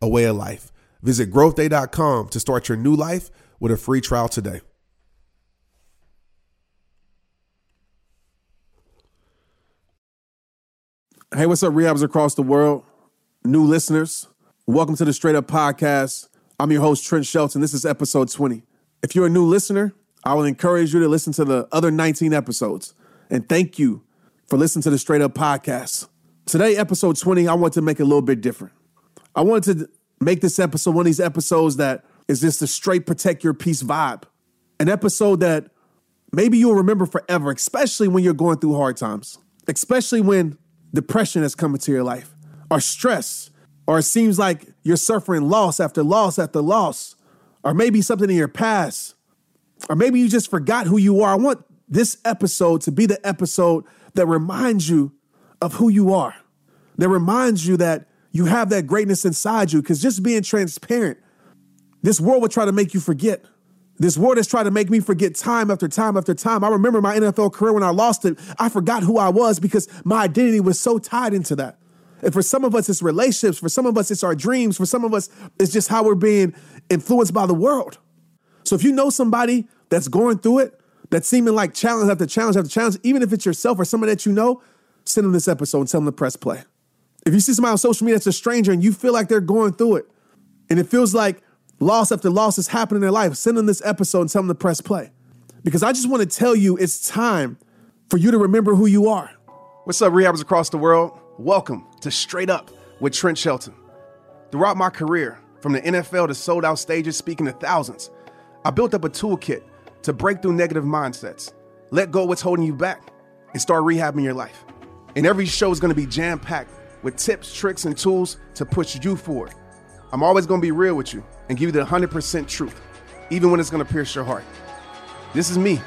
a way of life. Visit growthday.com to start your new life with a free trial today. Hey, what's up, rehabs across the world? New listeners, welcome to the Straight Up Podcast. I'm your host, Trent Shelton. This is episode 20. If you're a new listener, I will encourage you to listen to the other 19 episodes. And thank you for listening to the Straight Up Podcast. Today, episode 20, I want to make it a little bit different. I wanted to make this episode one of these episodes that is just a straight protect your peace vibe. An episode that maybe you'll remember forever, especially when you're going through hard times, especially when depression has come into your life, or stress, or it seems like you're suffering loss after loss after loss, or maybe something in your past, or maybe you just forgot who you are. I want this episode to be the episode that reminds you of who you are, that reminds you that you have that greatness inside you. Because just being transparent, this world would try to make you forget. This world has tried to make me forget time after time after time. I remember my NFL career when I lost it, I forgot who I was because my identity was so tied into that. And for some of us, it's relationships. For some of us, it's our dreams. For some of us, it's just how we're being influenced by the world. So if you know somebody that's going through it, that's seeming like challenge after challenge after challenge, even if it's yourself or someone that you know, send them this episode and tell them to press play. If you see somebody on social media that's a stranger and you feel like they're going through it, and it feels like loss after loss is happening in their life, send them this episode and tell them to press play. Because I just want to tell you it's time for you to remember who you are. What's up, rehabbers across the world? Welcome to Straight Up with Trent Shelton. Throughout my career, from the NFL to sold out stages speaking to thousands, I built up a toolkit to break through negative mindsets, let go what's holding you back, and start rehabbing your life. And every show is going to be jam packed with tips, tricks, and tools to push you forward. I'm always going to be real with you and give you the 100% truth, even when it's going to pierce your heart. This is me,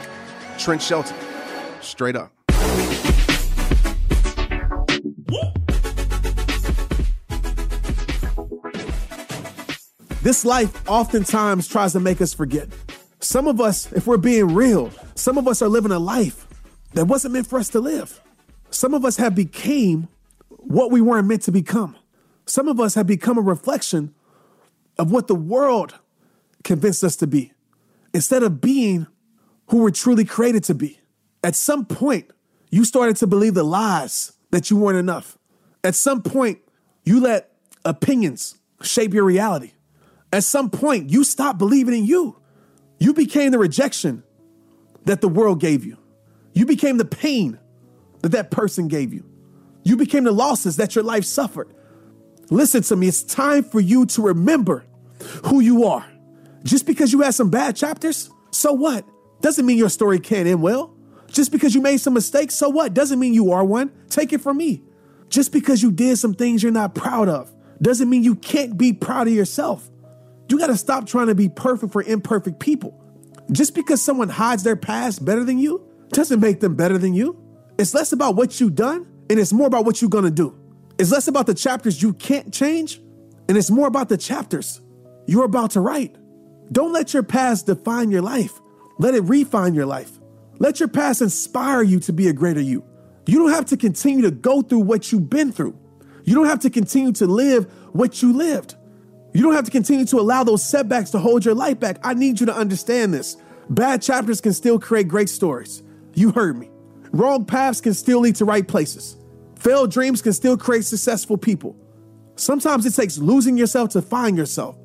Trent Shelton, straight up. This life oftentimes tries to make us forget. Some of us, if we're being real, some of us are living a life that wasn't meant for us to live. Some of us have became what we weren't meant to become. Some of us have become a reflection of what the world convinced us to be instead of being who we're truly created to be. At some point, you started to believe the lies that you weren't enough. At some point, you let opinions shape your reality. At some point, you stopped believing in you. You became the rejection that the world gave you. You became the pain that that person gave you. You became the losses that your life suffered. Listen to me, it's time for you to remember who you are. Just because you had some bad chapters, so what? Doesn't mean your story can't end well. Just because you made some mistakes, so what? Doesn't mean you are one. Take it from me. Just because you did some things you're not proud of, doesn't mean you can't be proud of yourself. You got to stop trying to be perfect for imperfect people. Just because someone hides their past better than you doesn't make them better than you. It's less about what you've done and it's more about what you're going to do. It's less about the chapters you can't change and it's more about the chapters you're about to write. Don't let your past define your life. Let it refine your life. Let your past inspire you to be a greater you. You don't have to continue to go through what you've been through. You don't have to continue to live what you lived. You don't have to continue to allow those setbacks to hold your life back. I need you to understand this. Bad chapters can still create great stories. You heard me. Wrong paths can still lead to right places. Failed dreams can still create successful people. Sometimes it takes losing yourself to find yourself.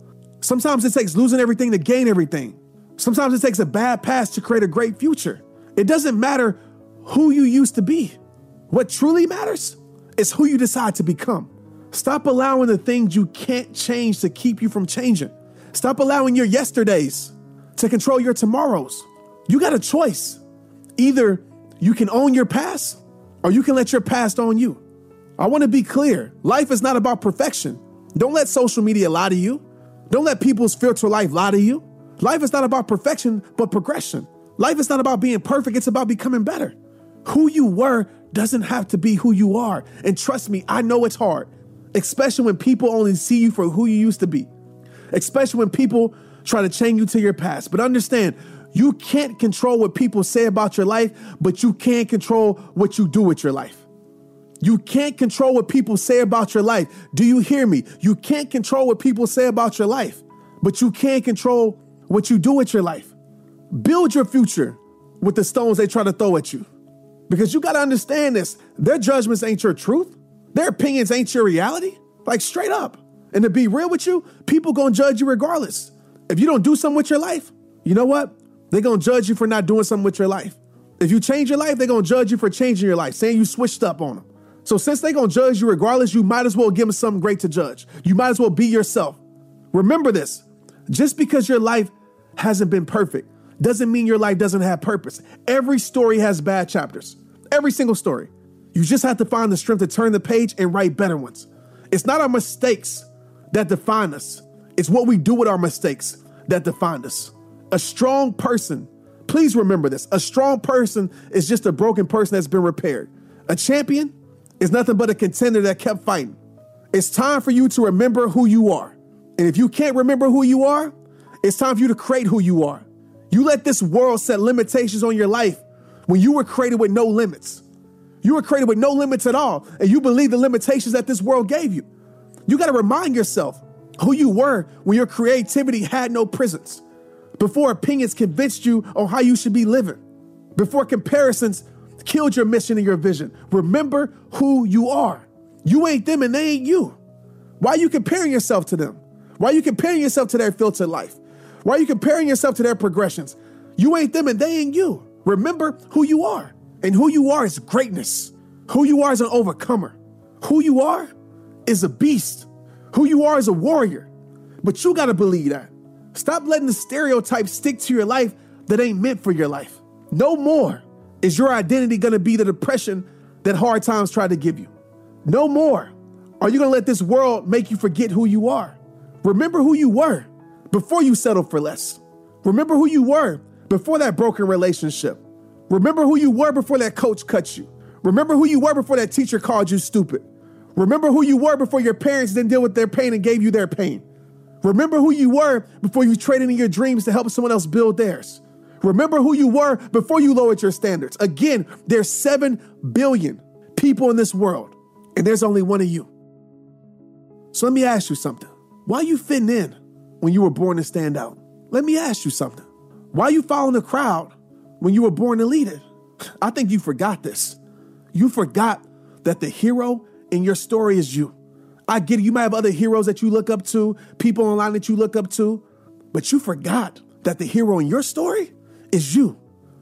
Sometimes it takes losing everything to gain everything. Sometimes it takes a bad past to create a great future. It doesn't matter who you used to be. What truly matters is who you decide to become. Stop allowing the things you can't change to keep you from changing. Stop allowing your yesterdays to control your tomorrows. You got a choice. Either you can own your past or you can let your past own you. I want to be clear life is not about perfection. Don't let social media lie to you. Don't let people's filter life lie to you. Life is not about perfection, but progression. Life is not about being perfect, it's about becoming better. Who you were doesn't have to be who you are. And trust me, I know it's hard, especially when people only see you for who you used to be, especially when people try to chain you to your past. But understand, you can't control what people say about your life, but you can control what you do with your life. You can't control what people say about your life. Do you hear me? You can't control what people say about your life, but you can control what you do with your life. Build your future with the stones they try to throw at you. Because you got to understand this their judgments ain't your truth, their opinions ain't your reality. Like straight up. And to be real with you, people gonna judge you regardless. If you don't do something with your life, you know what? They're gonna judge you for not doing something with your life. If you change your life, they're gonna judge you for changing your life, saying you switched up on them. So since they're gonna judge you regardless, you might as well give them something great to judge. You might as well be yourself. Remember this just because your life hasn't been perfect doesn't mean your life doesn't have purpose. Every story has bad chapters, every single story. You just have to find the strength to turn the page and write better ones. It's not our mistakes that define us, it's what we do with our mistakes that define us. A strong person, please remember this a strong person is just a broken person that's been repaired. A champion is nothing but a contender that kept fighting. It's time for you to remember who you are. And if you can't remember who you are, it's time for you to create who you are. You let this world set limitations on your life when you were created with no limits. You were created with no limits at all, and you believe the limitations that this world gave you. You got to remind yourself who you were when your creativity had no prisons, before opinions convinced you on how you should be living, before comparisons killed your mission and your vision. Remember who you are. You ain't them and they ain't you. Why are you comparing yourself to them? Why are you comparing yourself to their filtered life? Why are you comparing yourself to their progressions? You ain't them and they ain't you. Remember who you are. And who you are is greatness. Who you are is an overcomer. Who you are is a beast. Who you are is a warrior. But you got to believe that. Stop letting the stereotypes stick to your life that ain't meant for your life. No more is your identity going to be the depression that hard times try to give you. No more are you going to let this world make you forget who you are. Remember who you were before you settled for less. Remember who you were before that broken relationship. Remember who you were before that coach cut you. Remember who you were before that teacher called you stupid. Remember who you were before your parents didn't deal with their pain and gave you their pain. Remember who you were before you traded in your dreams to help someone else build theirs. Remember who you were before you lowered your standards. Again, there's 7 billion people in this world, and there's only one of you. So let me ask you something. Why you fitting in when you were born to stand out? Let me ask you something. Why you following the crowd when you were born to lead it? I think you forgot this. You forgot that the hero in your story is you. I get it. You might have other heroes that you look up to, people online that you look up to, but you forgot that the hero in your story is you.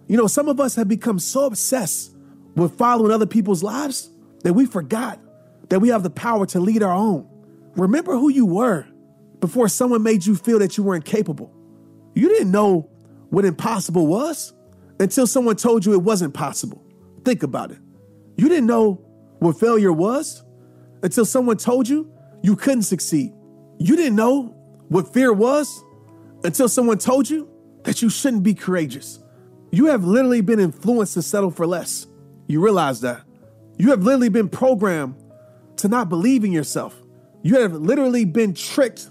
You know, some of us have become so obsessed with following other people's lives that we forgot that we have the power to lead our own. Remember who you were before someone made you feel that you weren't capable. You didn't know what impossible was until someone told you it wasn't possible. Think about it. You didn't know what failure was until someone told you you couldn't succeed. You didn't know what fear was until someone told you that you shouldn't be courageous. You have literally been influenced to settle for less. You realize that. You have literally been programmed to not believe in yourself. You have literally been tricked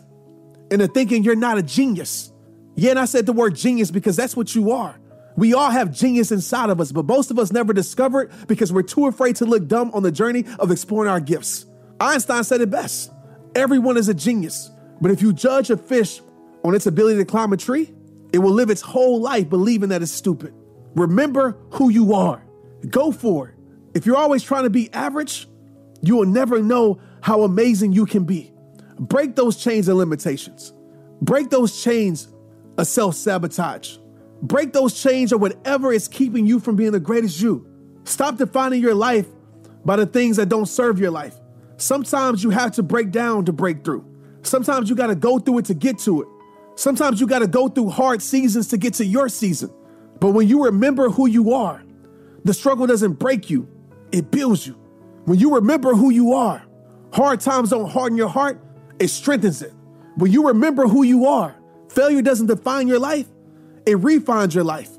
into thinking you're not a genius. Yeah, and I said the word genius because that's what you are. We all have genius inside of us, but most of us never discover it because we're too afraid to look dumb on the journey of exploring our gifts. Einstein said it best everyone is a genius, but if you judge a fish on its ability to climb a tree, it will live its whole life believing that it's stupid. Remember who you are. Go for it. If you're always trying to be average, you will never know how amazing you can be. Break those chains of limitations. Break those chains of self sabotage. Break those chains of whatever is keeping you from being the greatest you. Stop defining your life by the things that don't serve your life. Sometimes you have to break down to break through. Sometimes you got to go through it to get to it. Sometimes you got to go through hard seasons to get to your season. But when you remember who you are, the struggle doesn't break you, it builds you. When you remember who you are, hard times don't harden your heart, it strengthens it. When you remember who you are, failure doesn't define your life, it refines your life.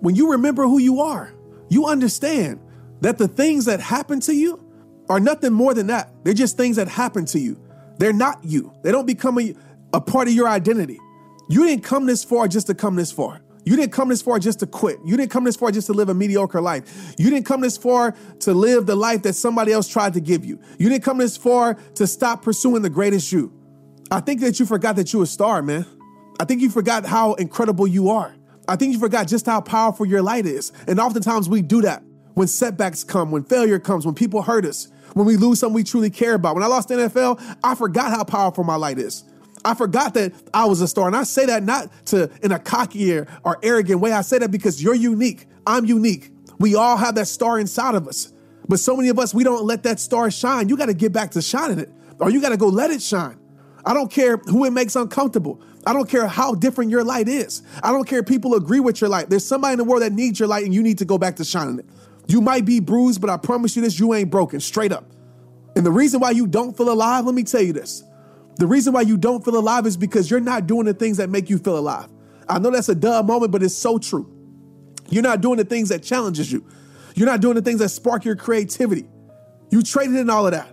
When you remember who you are, you understand that the things that happen to you are nothing more than that. They're just things that happen to you. They're not you. They don't become a, a part of your identity. You didn't come this far just to come this far. You didn't come this far just to quit. You didn't come this far just to live a mediocre life. You didn't come this far to live the life that somebody else tried to give you. You didn't come this far to stop pursuing the greatest you. I think that you forgot that you're a star, man. I think you forgot how incredible you are. I think you forgot just how powerful your light is. And oftentimes we do that when setbacks come, when failure comes, when people hurt us, when we lose something we truly care about. When I lost the NFL, I forgot how powerful my light is. I forgot that I was a star. And I say that not to in a cocky or, or arrogant way. I say that because you're unique. I'm unique. We all have that star inside of us. But so many of us, we don't let that star shine. You got to get back to shining it, or you got to go let it shine. I don't care who it makes uncomfortable. I don't care how different your light is. I don't care if people agree with your light. There's somebody in the world that needs your light and you need to go back to shining it. You might be bruised, but I promise you this, you ain't broken, straight up. And the reason why you don't feel alive, let me tell you this. The reason why you don't feel alive is because you're not doing the things that make you feel alive. I know that's a dumb moment, but it's so true. You're not doing the things that challenges you. You're not doing the things that spark your creativity. You traded in all of that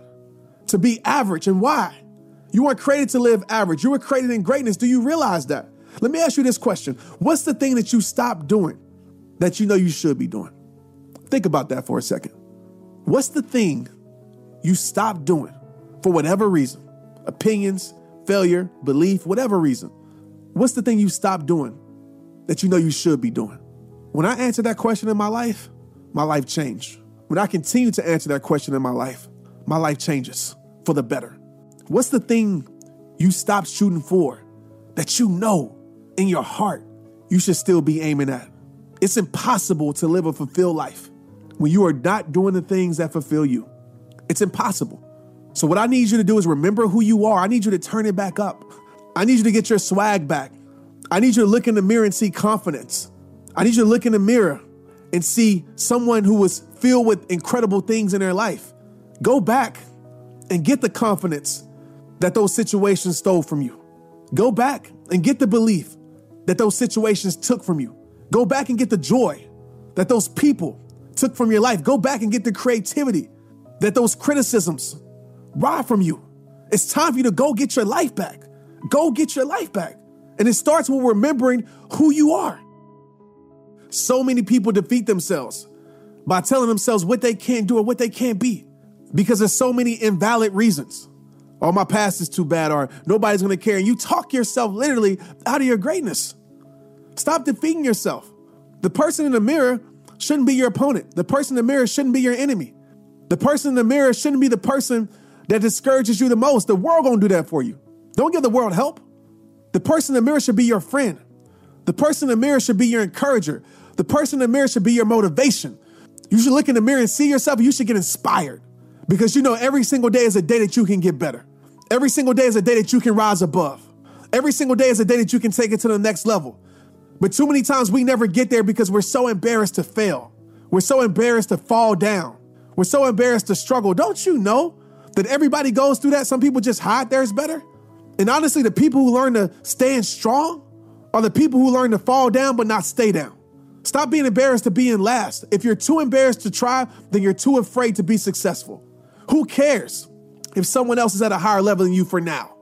to be average. And why? You weren't created to live average. You were created in greatness. Do you realize that? Let me ask you this question. What's the thing that you stopped doing that you know you should be doing? Think about that for a second. What's the thing you stopped doing for whatever reason? Opinions, failure, belief, whatever reason. What's the thing you stopped doing that you know you should be doing? When I answered that question in my life, my life changed. When I continue to answer that question in my life, my life changes for the better. What's the thing you stopped shooting for that you know in your heart you should still be aiming at? It's impossible to live a fulfilled life when you are not doing the things that fulfill you. It's impossible. So, what I need you to do is remember who you are. I need you to turn it back up. I need you to get your swag back. I need you to look in the mirror and see confidence. I need you to look in the mirror and see someone who was filled with incredible things in their life. Go back and get the confidence that those situations stole from you. Go back and get the belief that those situations took from you. Go back and get the joy that those people took from your life. Go back and get the creativity that those criticisms robbed from you. It's time for you to go get your life back. Go get your life back. And it starts with remembering who you are. So many people defeat themselves by telling themselves what they can't do or what they can't be because there's so many invalid reasons. Oh, my past is too bad, or nobody's gonna care. And you talk yourself literally out of your greatness. Stop defeating yourself. The person in the mirror shouldn't be your opponent. The person in the mirror shouldn't be your enemy. The person in the mirror shouldn't be the person that discourages you the most. The world gonna do that for you. Don't give the world help. The person in the mirror should be your friend. The person in the mirror should be your encourager. The person in the mirror should be your motivation. You should look in the mirror and see yourself, you should get inspired because you know every single day is a day that you can get better. Every single day is a day that you can rise above. Every single day is a day that you can take it to the next level. But too many times we never get there because we're so embarrassed to fail. We're so embarrassed to fall down. We're so embarrassed to struggle. Don't you know that everybody goes through that? Some people just hide theirs better. And honestly, the people who learn to stand strong are the people who learn to fall down but not stay down. Stop being embarrassed to be in last. If you're too embarrassed to try, then you're too afraid to be successful. Who cares if someone else is at a higher level than you for now?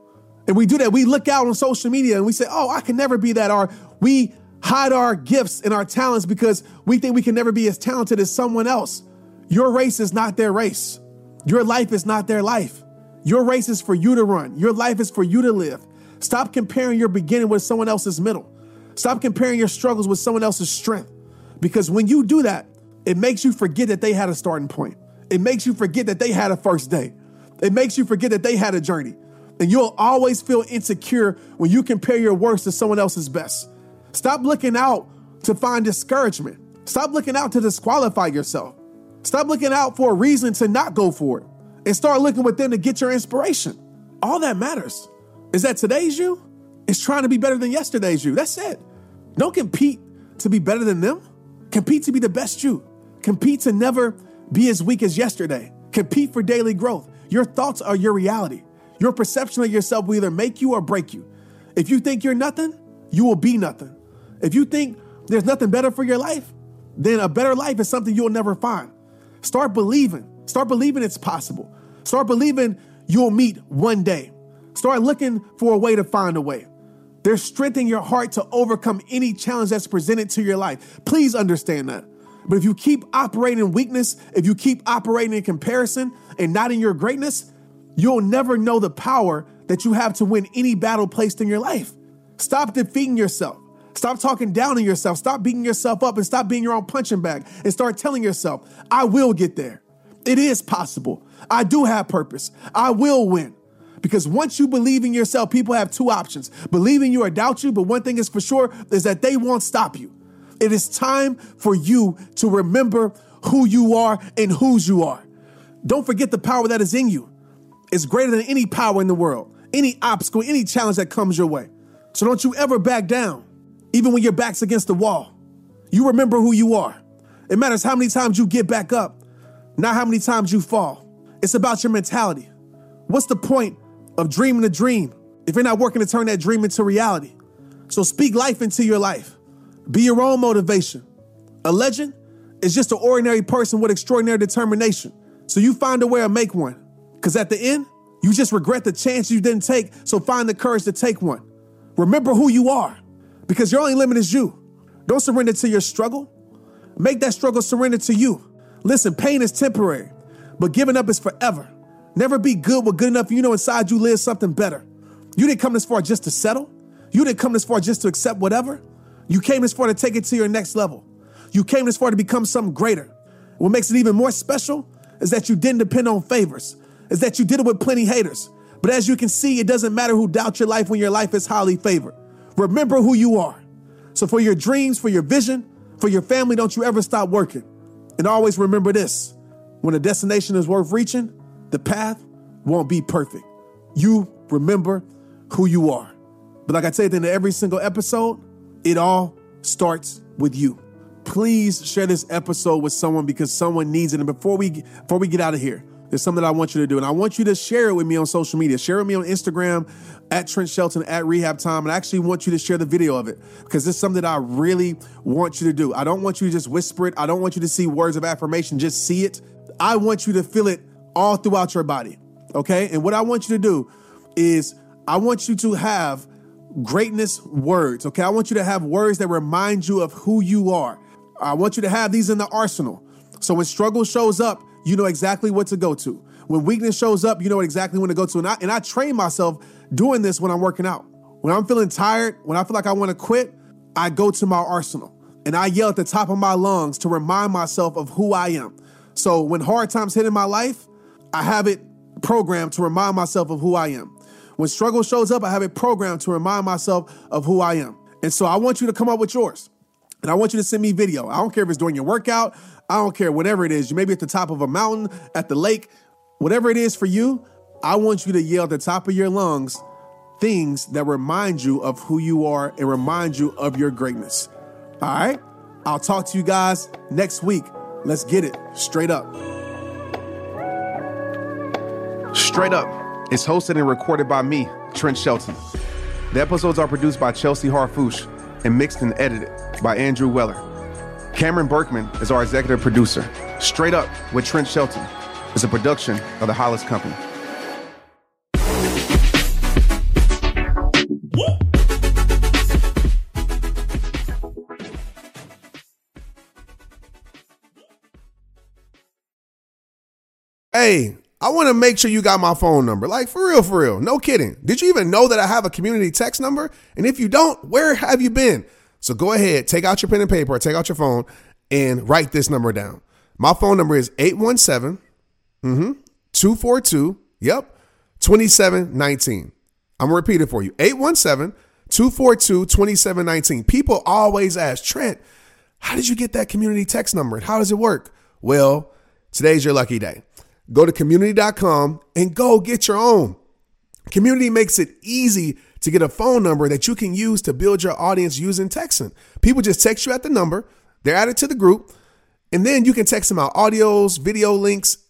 And we do that. We look out on social media and we say, oh, I can never be that. Or we hide our gifts and our talents because we think we can never be as talented as someone else. Your race is not their race. Your life is not their life. Your race is for you to run. Your life is for you to live. Stop comparing your beginning with someone else's middle. Stop comparing your struggles with someone else's strength. Because when you do that, it makes you forget that they had a starting point. It makes you forget that they had a first day. It makes you forget that they had a journey. And you'll always feel insecure when you compare your worst to someone else's best. Stop looking out to find discouragement. Stop looking out to disqualify yourself. Stop looking out for a reason to not go for it and start looking within to get your inspiration. All that matters is that today's you is trying to be better than yesterday's you. That's it. Don't compete to be better than them. Compete to be the best you. Compete to never be as weak as yesterday. Compete for daily growth. Your thoughts are your reality. Your perception of yourself will either make you or break you. If you think you're nothing, you will be nothing. If you think there's nothing better for your life, then a better life is something you'll never find. Start believing. Start believing it's possible. Start believing you'll meet one day. Start looking for a way to find a way. There's strength in your heart to overcome any challenge that's presented to your life. Please understand that. But if you keep operating in weakness, if you keep operating in comparison and not in your greatness, you'll never know the power that you have to win any battle placed in your life. Stop defeating yourself. Stop talking down on yourself. Stop beating yourself up and stop being your own punching bag and start telling yourself, I will get there. It is possible. I do have purpose. I will win. Because once you believe in yourself, people have two options believing you or doubt you. But one thing is for sure is that they won't stop you. It is time for you to remember who you are and whose you are. Don't forget the power that is in you. It's greater than any power in the world, any obstacle, any challenge that comes your way. So don't you ever back down, even when your back's against the wall. You remember who you are. It matters how many times you get back up, not how many times you fall. It's about your mentality. What's the point of dreaming a dream if you're not working to turn that dream into reality? So speak life into your life. Be your own motivation. A legend is just an ordinary person with extraordinary determination. So you find a way to make one. Because at the end, you just regret the chance you didn't take, so find the courage to take one. Remember who you are, because your only limit is you. Don't surrender to your struggle. Make that struggle surrender to you. Listen, pain is temporary, but giving up is forever. Never be good with good enough. You know inside you lives something better. You didn't come this far just to settle. You didn't come this far just to accept whatever. You came this far to take it to your next level. You came this far to become something greater. What makes it even more special is that you didn't depend on favors, is that you did it with plenty haters. But as you can see, it doesn't matter who doubts your life when your life is highly favored. Remember who you are. So for your dreams, for your vision, for your family, don't you ever stop working. And always remember this when a destination is worth reaching, the path won't be perfect. You remember who you are. But like I end of every single episode, it all starts with you. Please share this episode with someone because someone needs it. And before we before we get out of here, there's something that I want you to do. And I want you to share it with me on social media. Share it with me on Instagram at Trent Shelton at Rehab Time. And I actually want you to share the video of it because it's something that I really want you to do. I don't want you to just whisper it. I don't want you to see words of affirmation, just see it. I want you to feel it all throughout your body. Okay. And what I want you to do is I want you to have greatness words. Okay. I want you to have words that remind you of who you are. I want you to have these in the arsenal. So when struggle shows up, you know exactly what to go to. When weakness shows up, you know exactly when to go to. And I, and I train myself doing this when I'm working out. When I'm feeling tired, when I feel like I want to quit, I go to my arsenal and I yell at the top of my lungs to remind myself of who I am. So when hard times hit in my life, I have it programmed to remind myself of who I am. When struggle shows up, I have it programmed to remind myself of who I am. And so I want you to come up with yours. And I want you to send me video. I don't care if it's during your workout. I don't care, whatever it is. You may be at the top of a mountain, at the lake, whatever it is for you. I want you to yell at the top of your lungs things that remind you of who you are and remind you of your greatness. All right? I'll talk to you guys next week. Let's get it straight up. Straight Up is hosted and recorded by me, Trent Shelton. The episodes are produced by Chelsea Harfouche and mixed and edited by Andrew Weller. Cameron Berkman is our executive producer. Straight Up with Trent Shelton is a production of the Hollis Company. Hey, I want to make sure you got my phone number. Like, for real, for real. No kidding. Did you even know that I have a community text number? And if you don't, where have you been? So go ahead, take out your pen and paper, take out your phone, and write this number down. My phone number is 817 mm-hmm, 242, yep, 2719. I'm to repeat it for you 817 242 2719. People always ask, Trent, how did you get that community text number? And How does it work? Well, today's your lucky day. Go to community.com and go get your own. Community makes it easy to get a phone number that you can use to build your audience using texting. People just text you at the number, they're added to the group, and then you can text them out audios, video links,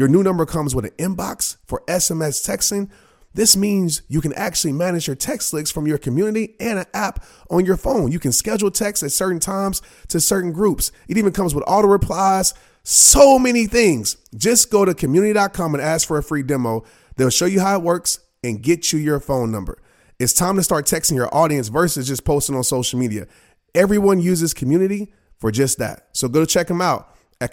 Your new number comes with an inbox for SMS texting. This means you can actually manage your text links from your community and an app on your phone. You can schedule texts at certain times to certain groups. It even comes with auto replies, so many things. Just go to community.com and ask for a free demo. They'll show you how it works and get you your phone number. It's time to start texting your audience versus just posting on social media. Everyone uses community for just that. So go to check them out at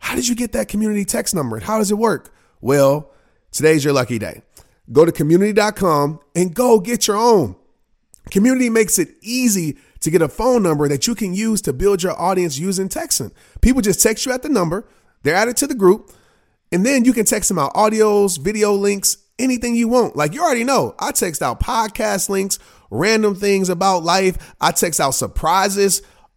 how did you get that community text number? And how does it work? Well, today's your lucky day. Go to community.com and go get your own. Community makes it easy to get a phone number that you can use to build your audience using texting. People just text you at the number, they're added to the group, and then you can text them out audios, video links, anything you want. Like you already know, I text out podcast links, random things about life, I text out surprises,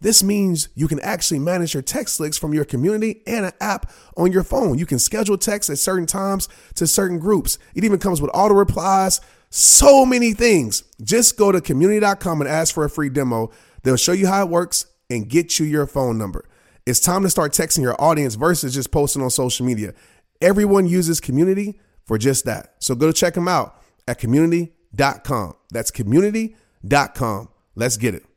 This means you can actually manage your text links from your community and an app on your phone. You can schedule texts at certain times to certain groups. It even comes with auto replies, so many things. Just go to community.com and ask for a free demo. They'll show you how it works and get you your phone number. It's time to start texting your audience versus just posting on social media. Everyone uses community for just that. So go to check them out at community.com. That's community.com. Let's get it.